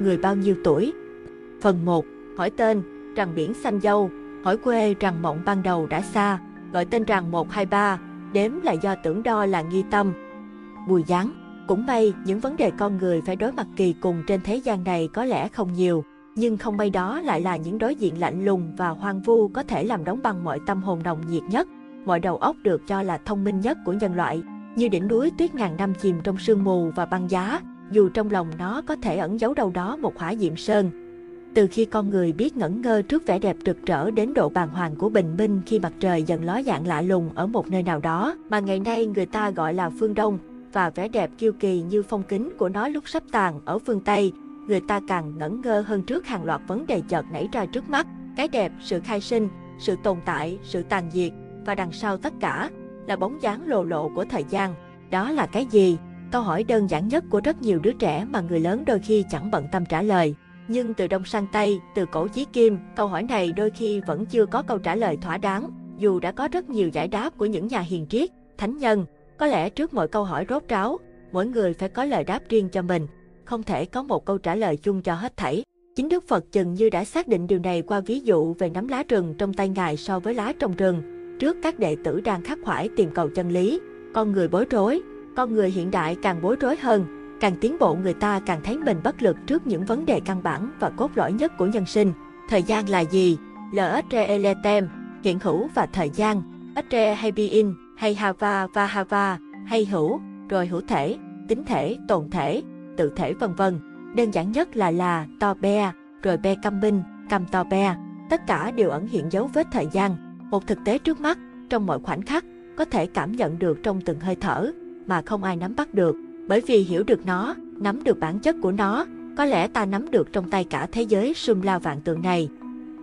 người bao nhiêu tuổi? Phần 1. Hỏi tên, rằng biển xanh dâu, hỏi quê rằng mộng ban đầu đã xa, gọi tên rằng 123, đếm là do tưởng đo là nghi tâm. Bùi giáng, cũng may những vấn đề con người phải đối mặt kỳ cùng trên thế gian này có lẽ không nhiều, nhưng không may đó lại là những đối diện lạnh lùng và hoang vu có thể làm đóng băng mọi tâm hồn nồng nhiệt nhất, mọi đầu óc được cho là thông minh nhất của nhân loại, như đỉnh núi tuyết ngàn năm chìm trong sương mù và băng giá, dù trong lòng nó có thể ẩn giấu đâu đó một hỏa diệm sơn. Từ khi con người biết ngẩn ngơ trước vẻ đẹp rực rỡ đến độ bàng hoàng của bình minh khi mặt trời dần ló dạng lạ lùng ở một nơi nào đó mà ngày nay người ta gọi là phương Đông, và vẻ đẹp kiêu kỳ như phong kính của nó lúc sắp tàn ở phương Tây, người ta càng ngẩn ngơ hơn trước hàng loạt vấn đề chợt nảy ra trước mắt. Cái đẹp, sự khai sinh, sự tồn tại, sự tàn diệt, và đằng sau tất cả là bóng dáng lồ lộ của thời gian. Đó là cái gì? Câu hỏi đơn giản nhất của rất nhiều đứa trẻ mà người lớn đôi khi chẳng bận tâm trả lời. Nhưng từ đông sang tây, từ cổ chí kim, câu hỏi này đôi khi vẫn chưa có câu trả lời thỏa đáng, dù đã có rất nhiều giải đáp của những nhà hiền triết, thánh nhân. Có lẽ trước mọi câu hỏi rốt ráo, mỗi người phải có lời đáp riêng cho mình, không thể có một câu trả lời chung cho hết thảy. Chính Đức Phật chừng như đã xác định điều này qua ví dụ về nắm lá rừng trong tay Ngài so với lá trong rừng. Trước các đệ tử đang khắc khoải tìm cầu chân lý, con người bối rối, con người hiện đại càng bối rối hơn, càng tiến bộ người ta càng thấy mình bất lực trước những vấn đề căn bản và cốt lõi nhất của nhân sinh. Thời gian là gì? LSRELETEM, hiện hữu và thời gian, SRE hay Being, hay Hava và Hava, hay hữu, rồi hữu thể, tính thể, tồn thể, tự thể vân vân. Đơn giản nhất là là, to be, rồi be cam minh, cam to be. Tất cả đều ẩn hiện dấu vết thời gian, một thực tế trước mắt, trong mọi khoảnh khắc, có thể cảm nhận được trong từng hơi thở, mà không ai nắm bắt được. Bởi vì hiểu được nó, nắm được bản chất của nó, có lẽ ta nắm được trong tay cả thế giới sum lao vạn tượng này.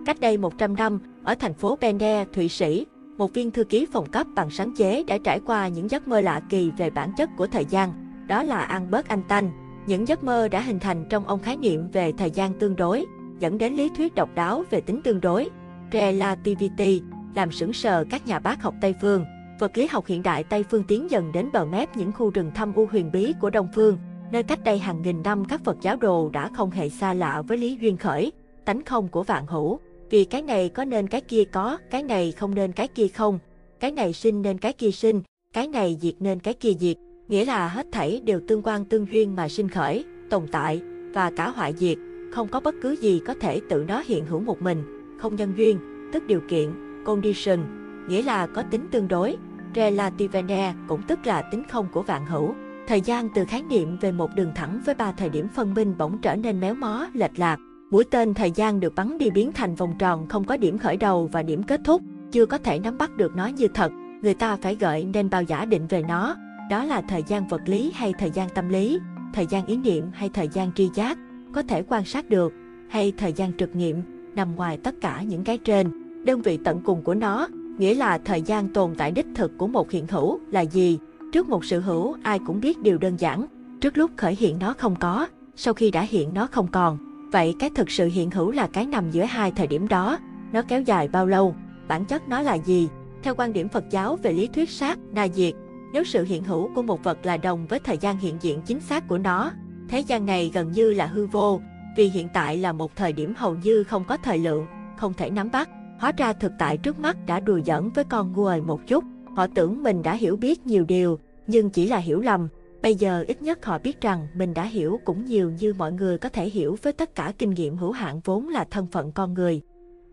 Cách đây 100 năm, ở thành phố Bende, Thụy Sĩ, một viên thư ký phòng cấp bằng sáng chế đã trải qua những giấc mơ lạ kỳ về bản chất của thời gian. Đó là Albert Einstein. Những giấc mơ đã hình thành trong ông khái niệm về thời gian tương đối, dẫn đến lý thuyết độc đáo về tính tương đối, relativity, làm sững sờ các nhà bác học Tây phương. Vật lý học hiện đại Tây phương tiến dần đến bờ mép những khu rừng thâm u huyền bí của Đông phương, nơi cách đây hàng nghìn năm các Phật giáo đồ đã không hề xa lạ với lý duyên khởi, tánh không của vạn hữu. Vì cái này có nên cái kia có, cái này không nên cái kia không, cái này sinh nên cái kia sinh, cái này diệt nên cái kia diệt, nghĩa là hết thảy đều tương quan tương duyên mà sinh khởi, tồn tại và cả hoại diệt, không có bất cứ gì có thể tự nó hiện hữu một mình, không nhân duyên, tức điều kiện, condition, nghĩa là có tính tương đối, relativene cũng tức là tính không của vạn hữu. Thời gian từ khái niệm về một đường thẳng với ba thời điểm phân minh bỗng trở nên méo mó, lệch lạc. Mũi tên thời gian được bắn đi biến thành vòng tròn không có điểm khởi đầu và điểm kết thúc, chưa có thể nắm bắt được nó như thật. Người ta phải gợi nên bao giả định về nó. Đó là thời gian vật lý hay thời gian tâm lý, thời gian ý niệm hay thời gian tri giác, có thể quan sát được, hay thời gian trực nghiệm, nằm ngoài tất cả những cái trên. Đơn vị tận cùng của nó, nghĩa là thời gian tồn tại đích thực của một hiện hữu là gì? Trước một sự hữu, ai cũng biết điều đơn giản. Trước lúc khởi hiện nó không có, sau khi đã hiện nó không còn. Vậy cái thực sự hiện hữu là cái nằm giữa hai thời điểm đó. Nó kéo dài bao lâu? Bản chất nó là gì? Theo quan điểm Phật giáo về lý thuyết sát, na diệt, nếu sự hiện hữu của một vật là đồng với thời gian hiện diện chính xác của nó, thế gian này gần như là hư vô, vì hiện tại là một thời điểm hầu như không có thời lượng, không thể nắm bắt. Hóa ra thực tại trước mắt đã đùa giỡn với con người một chút. Họ tưởng mình đã hiểu biết nhiều điều, nhưng chỉ là hiểu lầm. Bây giờ ít nhất họ biết rằng mình đã hiểu cũng nhiều như mọi người có thể hiểu với tất cả kinh nghiệm hữu hạn vốn là thân phận con người.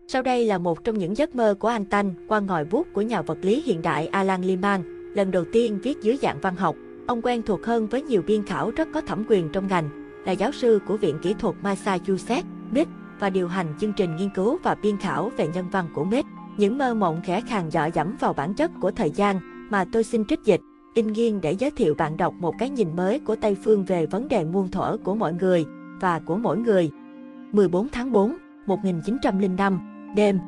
Sau đây là một trong những giấc mơ của anh Tanh qua ngòi bút của nhà vật lý hiện đại Alan Liman, lần đầu tiên viết dưới dạng văn học. Ông quen thuộc hơn với nhiều biên khảo rất có thẩm quyền trong ngành, là giáo sư của Viện Kỹ thuật Massachusetts, MIT và điều hành chương trình nghiên cứu và biên khảo về nhân văn của Met. Những mơ mộng khẽ khàng dọ dẫm vào bản chất của thời gian mà tôi xin trích dịch, in nghiêng để giới thiệu bạn đọc một cái nhìn mới của Tây Phương về vấn đề muôn thuở của mọi người và của mỗi người. 14 tháng 4, 1905, đêm.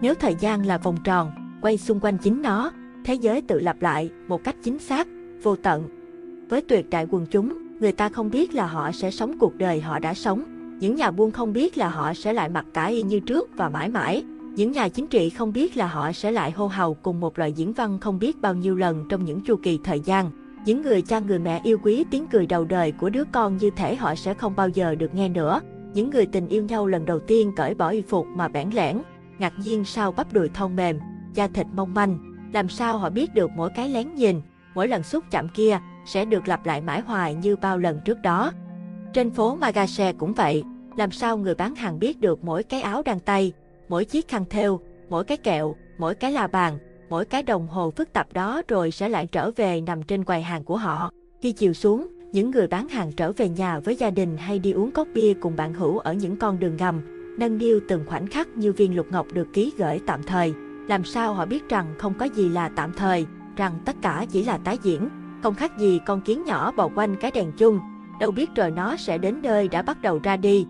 Nếu thời gian là vòng tròn, quay xung quanh chính nó, thế giới tự lặp lại một cách chính xác, vô tận. Với tuyệt đại quần chúng, người ta không biết là họ sẽ sống cuộc đời họ đã sống. Những nhà buôn không biết là họ sẽ lại mặc cả y như trước và mãi mãi. Những nhà chính trị không biết là họ sẽ lại hô hào cùng một loại diễn văn không biết bao nhiêu lần trong những chu kỳ thời gian. Những người cha người mẹ yêu quý tiếng cười đầu đời của đứa con như thể họ sẽ không bao giờ được nghe nữa. Những người tình yêu nhau lần đầu tiên cởi bỏ y phục mà bẽn lẽn, ngạc nhiên sao bắp đùi thon mềm, da thịt mong manh. Làm sao họ biết được mỗi cái lén nhìn, mỗi lần xúc chạm kia sẽ được lặp lại mãi hoài như bao lần trước đó. Trên phố Magase cũng vậy, làm sao người bán hàng biết được mỗi cái áo đàn tay, mỗi chiếc khăn thêu, mỗi cái kẹo, mỗi cái la bàn, mỗi cái đồng hồ phức tạp đó rồi sẽ lại trở về nằm trên quầy hàng của họ. Khi chiều xuống, những người bán hàng trở về nhà với gia đình hay đi uống cốc bia cùng bạn hữu ở những con đường ngầm, nâng niu từng khoảnh khắc như viên lục ngọc được ký gửi tạm thời. Làm sao họ biết rằng không có gì là tạm thời, rằng tất cả chỉ là tái diễn, không khác gì con kiến nhỏ bò quanh cái đèn chung, đâu biết rồi nó sẽ đến nơi đã bắt đầu ra đi.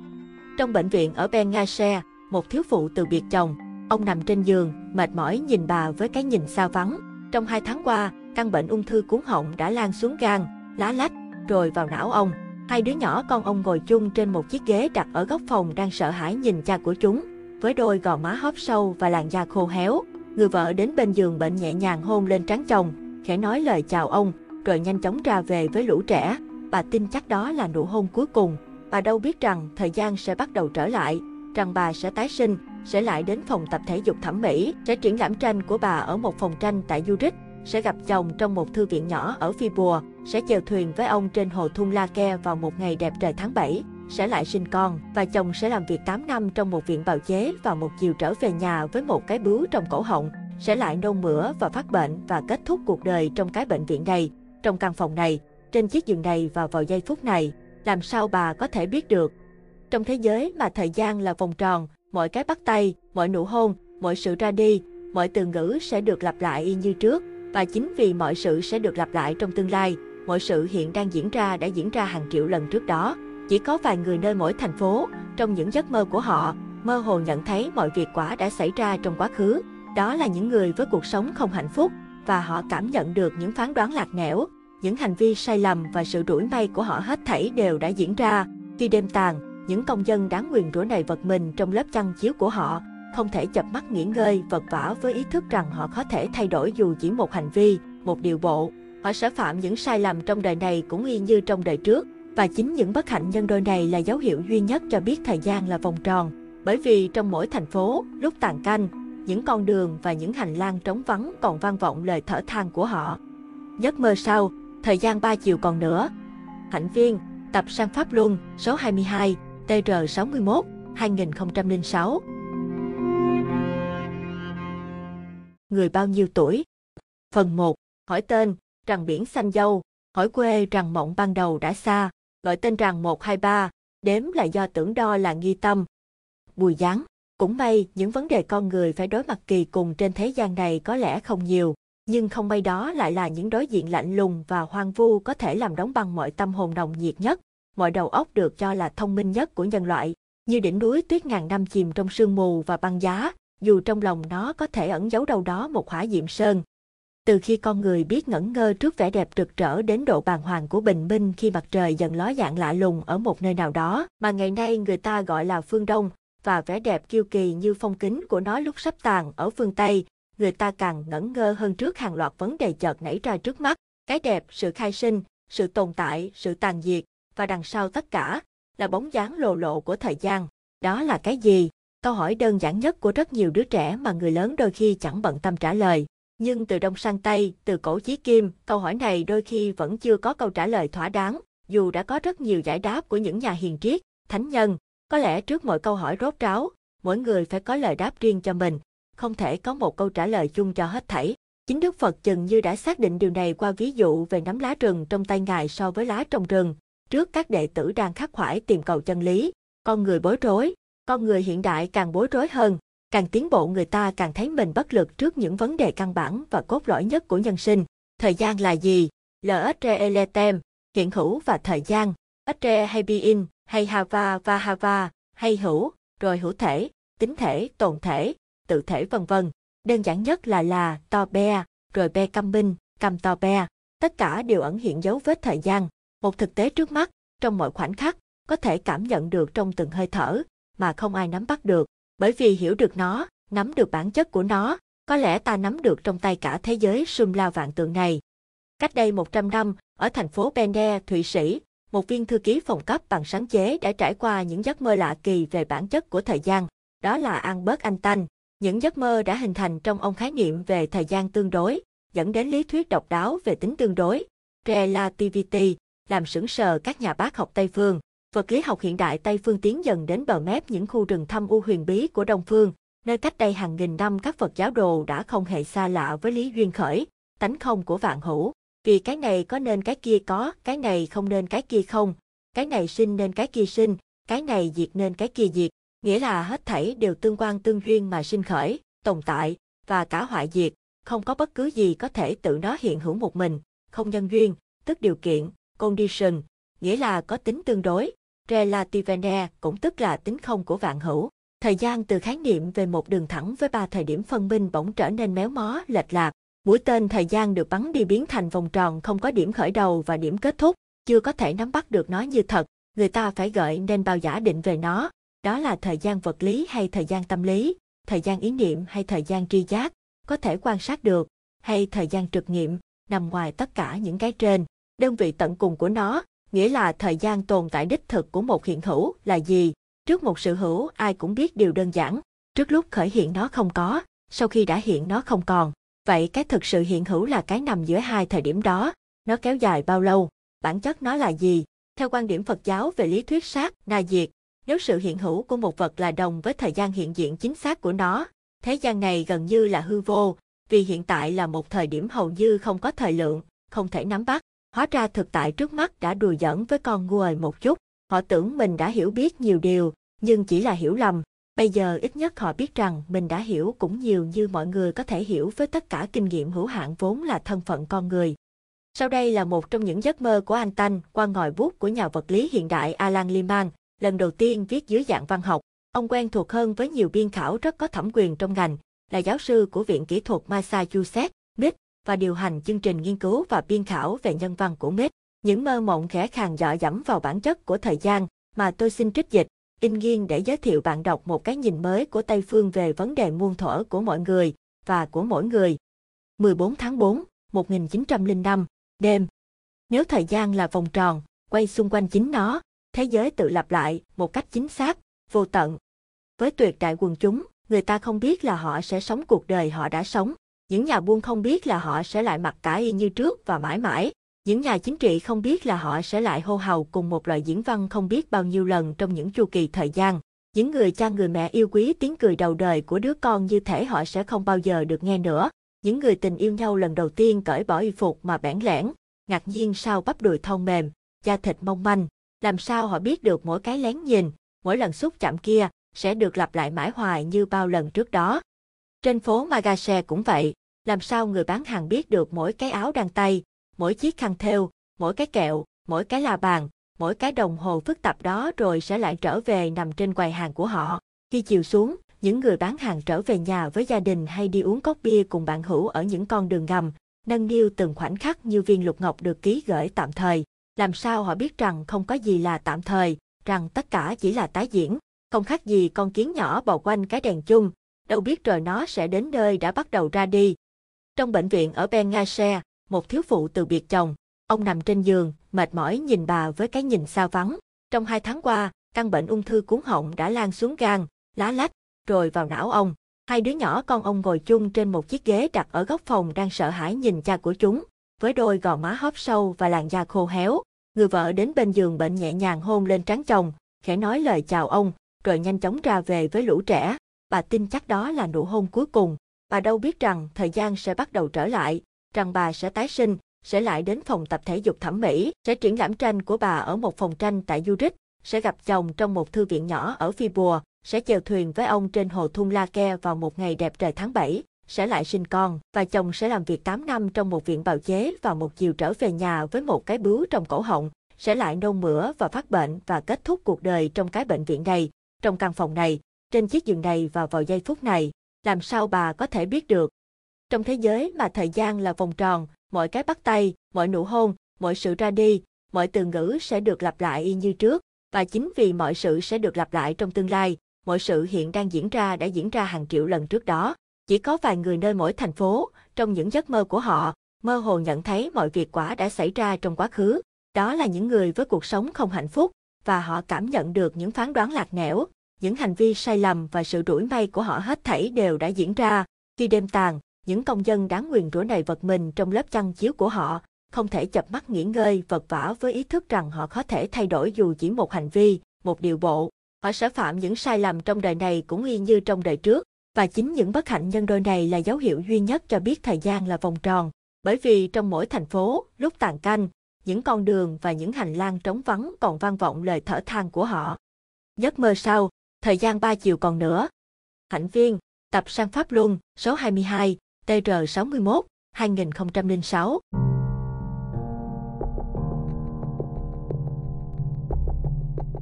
Trong bệnh viện ở Benghazi, một thiếu phụ từ biệt chồng, ông nằm trên giường, mệt mỏi nhìn bà với cái nhìn xa vắng. Trong hai tháng qua, căn bệnh ung thư cuốn họng đã lan xuống gan, lá lách, rồi vào não ông. Hai đứa nhỏ con ông ngồi chung trên một chiếc ghế đặt ở góc phòng đang sợ hãi nhìn cha của chúng, với đôi gò má hóp sâu và làn da khô héo. Người vợ đến bên giường bệnh nhẹ nhàng hôn lên trán chồng, khẽ nói lời chào ông, rồi nhanh chóng ra về với lũ trẻ. Bà tin chắc đó là nụ hôn cuối cùng. Bà đâu biết rằng thời gian sẽ bắt đầu trở lại, rằng bà sẽ tái sinh, sẽ lại đến phòng tập thể dục thẩm mỹ, sẽ triển lãm tranh của bà ở một phòng tranh tại Zurich, sẽ gặp chồng trong một thư viện nhỏ ở Phi Bùa, sẽ chèo thuyền với ông trên hồ Thun La Ke vào một ngày đẹp trời tháng 7, sẽ lại sinh con và chồng sẽ làm việc 8 năm trong một viện bào chế và một chiều trở về nhà với một cái bướu trong cổ họng, sẽ lại nôn mửa và phát bệnh và kết thúc cuộc đời trong cái bệnh viện này, trong căn phòng này, trên chiếc giường này và vào giây phút này. Làm sao bà có thể biết được? Trong thế giới mà thời gian là vòng tròn, mọi cái bắt tay, mọi nụ hôn, mọi sự ra đi, mọi từ ngữ sẽ được lặp lại y như trước. Và chính vì mọi sự sẽ được lặp lại trong tương lai, mọi sự hiện đang diễn ra đã diễn ra hàng triệu lần trước đó. Chỉ có vài người nơi mỗi thành phố, trong những giấc mơ của họ, mơ hồ nhận thấy mọi việc quả đã xảy ra trong quá khứ. Đó là những người với cuộc sống không hạnh phúc, và họ cảm nhận được những phán đoán lạc nẻo, những hành vi sai lầm và sự rủi may của họ hết thảy đều đã diễn ra. Khi đêm tàn, những công dân đáng quyền rủa này vật mình trong lớp chăn chiếu của họ, không thể chập mắt nghỉ ngơi, vật vã với ý thức rằng họ có thể thay đổi dù chỉ một hành vi, một điều bộ. Họ sẽ phạm những sai lầm trong đời này cũng y như trong đời trước. Và chính những bất hạnh nhân đôi này là dấu hiệu duy nhất cho biết thời gian là vòng tròn. Bởi vì trong mỗi thành phố, lúc tàn canh, những con đường và những hành lang trống vắng còn vang vọng lời thở than của họ. Giấc mơ sau, thời gian 3 chiều còn nữa. Hạnh viên, tập sang Pháp Luân, số 22, TR61, 2006. Người bao nhiêu tuổi? Phần 1. Hỏi tên, rằng biển xanh dâu, hỏi quê rằng mộng ban đầu đã xa, gọi tên rằng 123, đếm là do tưởng đo là nghi tâm. Bùi giáng, cũng may những vấn đề con người phải đối mặt kỳ cùng trên thế gian này có lẽ không nhiều, nhưng không may đó lại là những đối diện lạnh lùng và hoang vu có thể làm đóng băng mọi tâm hồn nồng nhiệt nhất, mọi đầu óc được cho là thông minh nhất của nhân loại, như đỉnh núi tuyết ngàn năm chìm trong sương mù và băng giá, dù trong lòng nó có thể ẩn giấu đâu đó một hỏa diệm sơn. Từ khi con người biết ngẩn ngơ trước vẻ đẹp rực rỡ đến độ bàng hoàng của bình minh khi mặt trời dần ló dạng lạ lùng ở một nơi nào đó, mà ngày nay người ta gọi là phương Đông, và vẻ đẹp kiêu kỳ như phong kính của nó lúc sắp tàn ở phương Tây, người ta càng ngẩn ngơ hơn trước hàng loạt vấn đề chợt nảy ra trước mắt. Cái đẹp, sự khai sinh, sự tồn tại, sự tàn diệt, và đằng sau tất cả là bóng dáng lồ lộ của thời gian. Đó là cái gì? Câu hỏi đơn giản nhất của rất nhiều đứa trẻ mà người lớn đôi khi chẳng bận tâm trả lời. Nhưng từ đông sang tây, từ cổ chí kim, câu hỏi này đôi khi vẫn chưa có câu trả lời thỏa đáng, dù đã có rất nhiều giải đáp của những nhà hiền triết, thánh nhân. Có lẽ trước mọi câu hỏi rốt ráo, mỗi người phải có lời đáp riêng cho mình, không thể có một câu trả lời chung cho hết thảy. Chính Đức Phật chừng như đã xác định điều này qua ví dụ về nắm lá rừng trong tay Ngài so với lá trong rừng. Trước các đệ tử đang khắc khoải tìm cầu chân lý, con người bối rối, con người hiện đại càng bối rối hơn, càng tiến bộ người ta càng thấy mình bất lực trước những vấn đề căn bản và cốt lõi nhất của nhân sinh. Thời gian là gì? LSRELETEM, hiện hữu và thời gian, SRE hay being, hay hava và hava, hay hữu, rồi hữu thể, tính thể, tồn thể, tự thể vân vân. Đơn giản nhất là là, to be, rồi be cam binh, căm to be. Tất cả đều ẩn hiện dấu vết thời gian. Một thực tế trước mắt, trong mọi khoảnh khắc, có thể cảm nhận được trong từng hơi thở, mà không ai nắm bắt được. Bởi vì hiểu được nó, nắm được bản chất của nó, có lẽ ta nắm được trong tay cả thế giới sum lao vạn tượng này. Cách đây 100 năm, ở thành phố Bende, Thụy Sĩ, một viên thư ký phòng cấp bằng sáng chế đã trải qua những giấc mơ lạ kỳ về bản chất của thời gian. Đó là Albert Einstein. Những giấc mơ đã hình thành trong ông khái niệm về thời gian tương đối, dẫn đến lý thuyết độc đáo về tính tương đối, relativity, làm sững sờ các nhà bác học Tây phương. Vật lý học hiện đại Tây phương tiến dần đến bờ mép những khu rừng thâm u huyền bí của Đông phương, nơi cách đây hàng nghìn năm các Phật giáo đồ đã không hề xa lạ với lý duyên khởi, tánh không của vạn hữu. Vì cái này có nên cái kia có, cái này không nên cái kia không, cái này sinh nên cái kia sinh, cái này diệt nên cái kia diệt, nghĩa là hết thảy đều tương quan tương duyên mà sinh khởi, tồn tại, và cả hoại diệt, không có bất cứ gì có thể tự nó hiện hữu một mình, không nhân duyên, tức điều kiện, condition, nghĩa là có tính tương đối, relativene cũng tức là tính không của vạn hữu. Thời gian từ khái niệm về một đường thẳng với ba thời điểm phân minh bỗng trở nên méo mó, lệch lạc. Mũi tên thời gian được bắn đi biến thành vòng tròn không có điểm khởi đầu và điểm kết thúc, chưa có thể nắm bắt được nó như thật, người ta phải gợi nên bao giả định về nó. Đó là thời gian vật lý hay thời gian tâm lý, thời gian ý niệm hay thời gian tri giác, có thể quan sát được, hay thời gian trực nghiệm, nằm ngoài tất cả những cái trên. Đơn vị tận cùng của nó, nghĩa là thời gian tồn tại đích thực của một hiện hữu là gì? Trước một sự hữu ai cũng biết điều đơn giản, trước lúc khởi hiện nó không có, sau khi đã hiện nó không còn. Vậy cái thực sự hiện hữu là cái nằm giữa hai thời điểm đó, nó kéo dài bao lâu, bản chất nó là gì? Theo quan điểm Phật giáo về lý thuyết sát, na diệt, nếu sự hiện hữu của một vật là đồng với thời gian hiện diện chính xác của nó, thế gian này gần như là hư vô, vì hiện tại là một thời điểm hầu như không có thời lượng, không thể nắm bắt. Hóa ra thực tại trước mắt đã đùa giỡn với con người một chút. Họ tưởng mình đã hiểu biết nhiều điều, nhưng chỉ là hiểu lầm. Bây giờ ít nhất họ biết rằng mình đã hiểu cũng nhiều như mọi người có thể hiểu với tất cả kinh nghiệm hữu hạn vốn là thân phận con người. Sau đây là một trong những giấc mơ của anh Tanh qua ngòi bút của nhà vật lý hiện đại Alan liman lần đầu tiên viết dưới dạng văn học. Ông quen thuộc hơn với nhiều biên khảo rất có thẩm quyền trong ngành, là giáo sư của Viện Kỹ thuật Massachusetts, MIT, và điều hành chương trình nghiên cứu và biên khảo về nhân văn của MIT. Những mơ mộng khẽ khàng dọ dẫm vào bản chất của thời gian mà tôi xin trích dịch, in nghiêng để giới thiệu bạn đọc một cái nhìn mới của Tây Phương về vấn đề muôn thuở của mọi người và của mỗi người. 14 tháng 4, 1905, đêm. Nếu thời gian là vòng tròn, quay xung quanh chính nó, thế giới tự lặp lại một cách chính xác, vô tận. Với tuyệt đại quần chúng, người ta không biết là họ sẽ sống cuộc đời họ đã sống. Những nhà buôn không biết là họ sẽ lại mặc cả y như trước và mãi mãi. Những nhà chính trị không biết là họ sẽ lại hô hào cùng một loại diễn văn không biết bao nhiêu lần trong những chu kỳ thời gian. Những người cha người mẹ yêu quý tiếng cười đầu đời của đứa con như thể họ sẽ không bao giờ được nghe nữa. Những người tình yêu nhau lần đầu tiên cởi bỏ y phục mà bẽn lẽn, ngạc nhiên sao bắp đùi thon mềm, da thịt mong manh. Làm sao họ biết được mỗi cái lén nhìn, mỗi lần xúc chạm kia, sẽ được lặp lại mãi hoài như bao lần trước đó. Trên phố Magase cũng vậy, làm sao người bán hàng biết được mỗi cái áo đăng tay, mỗi chiếc khăn thêu, mỗi cái kẹo, mỗi cái la bàn, mỗi cái đồng hồ phức tạp đó rồi sẽ lại trở về nằm trên quầy hàng của họ. Khi chiều xuống, những người bán hàng trở về nhà với gia đình hay đi uống cốc bia cùng bạn hữu ở những con đường ngầm, nâng niu từng khoảnh khắc như viên lục ngọc được ký gửi tạm thời. Làm sao họ biết rằng không có gì là tạm thời, rằng tất cả chỉ là tái diễn không khác gì con kiến nhỏ bò quanh cái đèn chung, đâu biết rồi nó sẽ đến nơi đã bắt đầu ra đi. Trong bệnh viện ở Benghazi, một thiếu phụ từ biệt chồng, ông nằm trên giường, mệt mỏi nhìn bà với cái nhìn xa vắng. Trong hai tháng qua, căn bệnh ung thư cuốn họng đã lan xuống gan, lá lách, rồi vào não ông. Hai đứa nhỏ con ông ngồi chung trên một chiếc ghế đặt ở góc phòng đang sợ hãi nhìn cha của chúng, với đôi gò má hóp sâu và làn da khô héo. Người vợ đến bên giường bệnh nhẹ nhàng hôn lên trán chồng, khẽ nói lời chào ông, rồi nhanh chóng ra về với lũ trẻ. Bà tin chắc đó là nụ hôn cuối cùng. Bà đâu biết rằng thời gian sẽ bắt đầu trở lại, rằng bà sẽ tái sinh, sẽ lại đến phòng tập thể dục thẩm mỹ, sẽ triển lãm tranh của bà ở một phòng tranh tại Zurich, sẽ gặp chồng trong một thư viện nhỏ ở Phi Bùa, sẽ chèo thuyền với ông trên hồ Thung La Ke vào một ngày đẹp trời tháng 7, sẽ lại sinh con, và chồng sẽ làm việc 8 năm trong một viện bào chế và một chiều trở về nhà với một cái bướu trong cổ họng, sẽ lại nôn mửa và phát bệnh và kết thúc cuộc đời trong cái bệnh viện này, trong căn phòng này, trên chiếc giường này và vào giây phút này, làm sao bà có thể biết được? Trong thế giới mà thời gian là vòng tròn, mọi cái bắt tay, mọi nụ hôn, mọi sự ra đi, mọi từ ngữ sẽ được lặp lại y như trước, và chính vì mọi sự sẽ được lặp lại trong tương lai, mọi sự hiện đang diễn ra đã diễn ra hàng triệu lần trước đó. Chỉ có vài người nơi mỗi thành phố, trong những giấc mơ của họ, mơ hồ nhận thấy mọi việc quả đã xảy ra trong quá khứ. Đó là những người với cuộc sống không hạnh phúc, và họ cảm nhận được những phán đoán lạc nẻo, những hành vi sai lầm và sự rủi may của họ hết thảy đều đã diễn ra. Khi đêm tàn, những công dân đáng nguyền rủa này vật mình trong lớp chăn chiếu của họ, không thể chập mắt nghỉ ngơi vật vả với ý thức rằng họ có thể thay đổi dù chỉ một hành vi, một điều bộ. Họ sẽ phạm những sai lầm trong đời này cũng y như trong đời trước, và chính những bất hạnh nhân đôi này là dấu hiệu duy nhất cho biết thời gian là vòng tròn. Bởi vì trong mỗi thành phố, lúc tàn canh, những con đường và những hành lang trống vắng còn vang vọng lời thở than của họ. Giấc mơ sau, thời gian ba chiều còn nữa. Hạnh viên, tập sang Pháp Luân, số 22, TR61, 2006.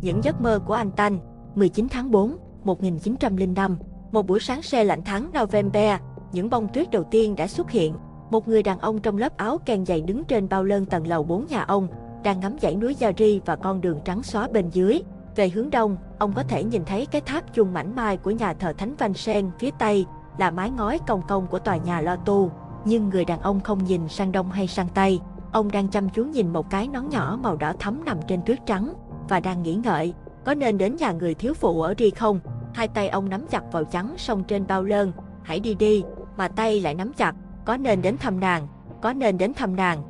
Những giấc mơ của anh Tanh, 19 tháng 4, 1905, một buổi sáng xe lạnh tháng November, những bông tuyết đầu tiên đã xuất hiện. Một người đàn ông trong lớp áo ken dày đứng trên bao lơn tầng lầu 4 nhà ông, đang ngắm dãy núi Gia Ri và con đường trắng xóa bên dưới. Về hướng đông, ông có thể nhìn thấy cái tháp chuông mảnh mai của nhà thờ Thánh Văn Sen phía tây, là mái ngói cong cong của tòa nhà Lo Tu. Nhưng người đàn ông không nhìn sang đông hay sang tây, ông đang chăm chú nhìn một cái nón nhỏ màu đỏ thắm nằm trên tuyết trắng và đang nghĩ ngợi, có nên đến nhà người thiếu phụ ở đi không? Hai tay ông nắm chặt vào trắng sông trên bao lơn, hãy đi đi, mà tay lại nắm chặt, có nên đến thăm nàng, có nên đến thăm nàng.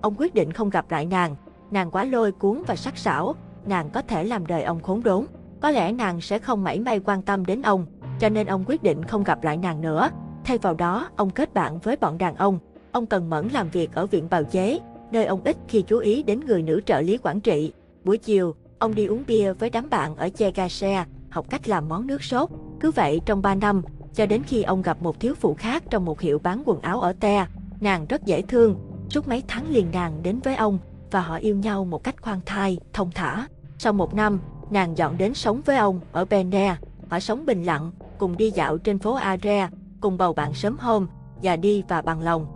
Ông quyết định không gặp lại nàng, nàng quá lôi cuốn và sắc sảo, nàng có thể làm đời ông khốn đốn. Có lẽ nàng sẽ không mảy may quan tâm đến ông, cho nên ông quyết định không gặp lại nàng nữa. Thay vào đó, ông kết bạn với bọn đàn ông. Ông cần mẫn làm việc ở viện bào chế, nơi ông ít khi chú ý đến người nữ trợ lý quản trị. Buổi chiều, ông đi uống bia với đám bạn ở Chegase, học cách làm món nước sốt. Cứ vậy trong 3 năm, cho đến khi ông gặp một thiếu phụ khác trong một hiệu bán quần áo ở Te. Nàng rất dễ thương, suốt mấy tháng liền nàng đến với ông và họ yêu nhau một cách khoan thai, thông thả. Sau một năm, nàng dọn đến sống với ông ở Bene. Họ sống bình lặng, cùng đi dạo trên phố Are, cùng bầu bạn sớm hôm, và đi và bằng lòng.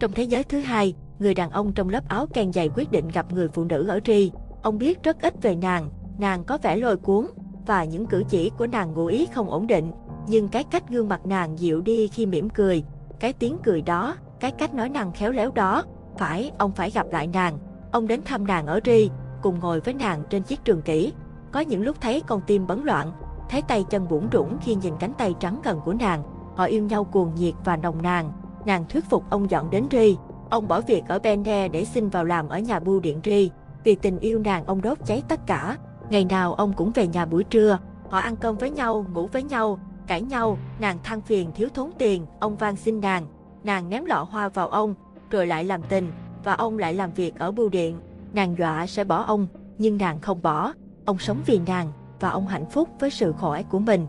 Trong thế giới thứ hai, người đàn ông trong lớp áo càng dày quyết định gặp người phụ nữ ở Ri. Ông biết rất ít về nàng, nàng có vẻ lôi cuốn, và những cử chỉ của nàng ngụ ý không ổn định, nhưng cái cách gương mặt nàng dịu đi khi mỉm cười, cái tiếng cười đó, cái cách nói năng khéo léo đó, phải, ông phải gặp lại nàng. Ông đến thăm nàng ở Ri, cùng ngồi với nàng trên chiếc trường kỷ. Có những lúc thấy con tim bấn loạn, thấy tay chân bủn rủng khi nhìn cánh tay trắng gần của nàng. Họ yêu nhau cuồng nhiệt và nồng nàn. Nàng thuyết phục ông dọn đến Ri. Ông bỏ việc ở Bene để xin vào làm ở nhà bưu điện Ri. Vì tình yêu nàng ông đốt cháy tất cả. Ngày nào ông cũng về nhà buổi trưa. Họ ăn cơm với nhau, ngủ với nhau, cãi nhau. Nàng than phiền thiếu thốn tiền, ông van xin nàng. Nàng ném lọ hoa vào ông, rồi lại làm tình. Và ông lại làm việc ở bưu điện. Nàng dọa sẽ bỏ ông, nhưng nàng không bỏ. Ông sống vì nàng, và ông hạnh phúc với sự khỏe của mình.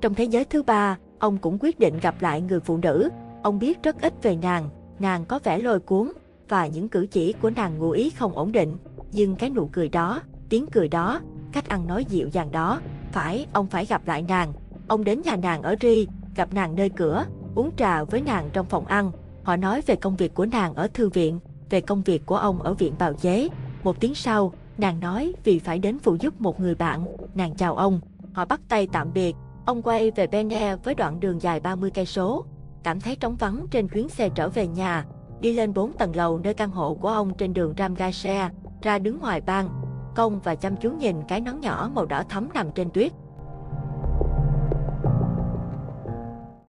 Trong thế giới thứ ba, ông cũng quyết định gặp lại người phụ nữ. Ông biết rất ít về nàng, nàng có vẻ lôi cuốn, và những cử chỉ của nàng ngụ ý không ổn định. Nhưng cái nụ cười đó, tiếng cười đó, cách ăn nói dịu dàng đó, phải, ông phải gặp lại nàng. Ông đến nhà nàng ở Ri, gặp nàng nơi cửa, uống trà với nàng trong phòng ăn. Họ nói về công việc của nàng ở thư viện, về công việc của ông ở viện bào chế. Một tiếng sau, nàng nói vì phải đến phụ giúp một người bạn, nàng chào ông. Họ bắt tay tạm biệt, ông quay về Bene với đoạn đường dài 30 cây số. Cảm thấy trống vắng trên chuyến xe trở về nhà, đi lên 4 tầng lầu nơi căn hộ của ông trên đường Ramgase, ra đứng ngoài ban, công và chăm chú nhìn cái nón nhỏ màu đỏ thắm nằm trên tuyết.